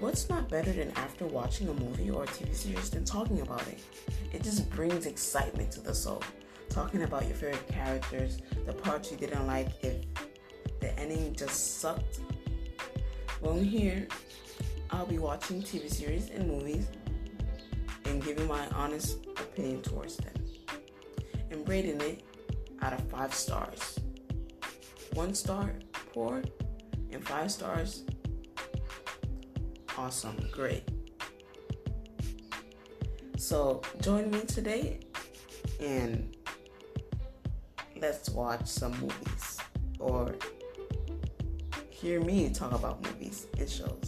what's not better than after watching a movie or a TV series than talking about it? It just brings excitement to the soul. Talking about your favorite characters, the parts you didn't like, if the ending just sucked. Well, here, I'll be watching TV series and movies and giving my honest opinion towards them and rating it out of five stars. One star, poor, and five stars, awesome, great. So join me today and let's watch some movies or hear me talk about movies and shows.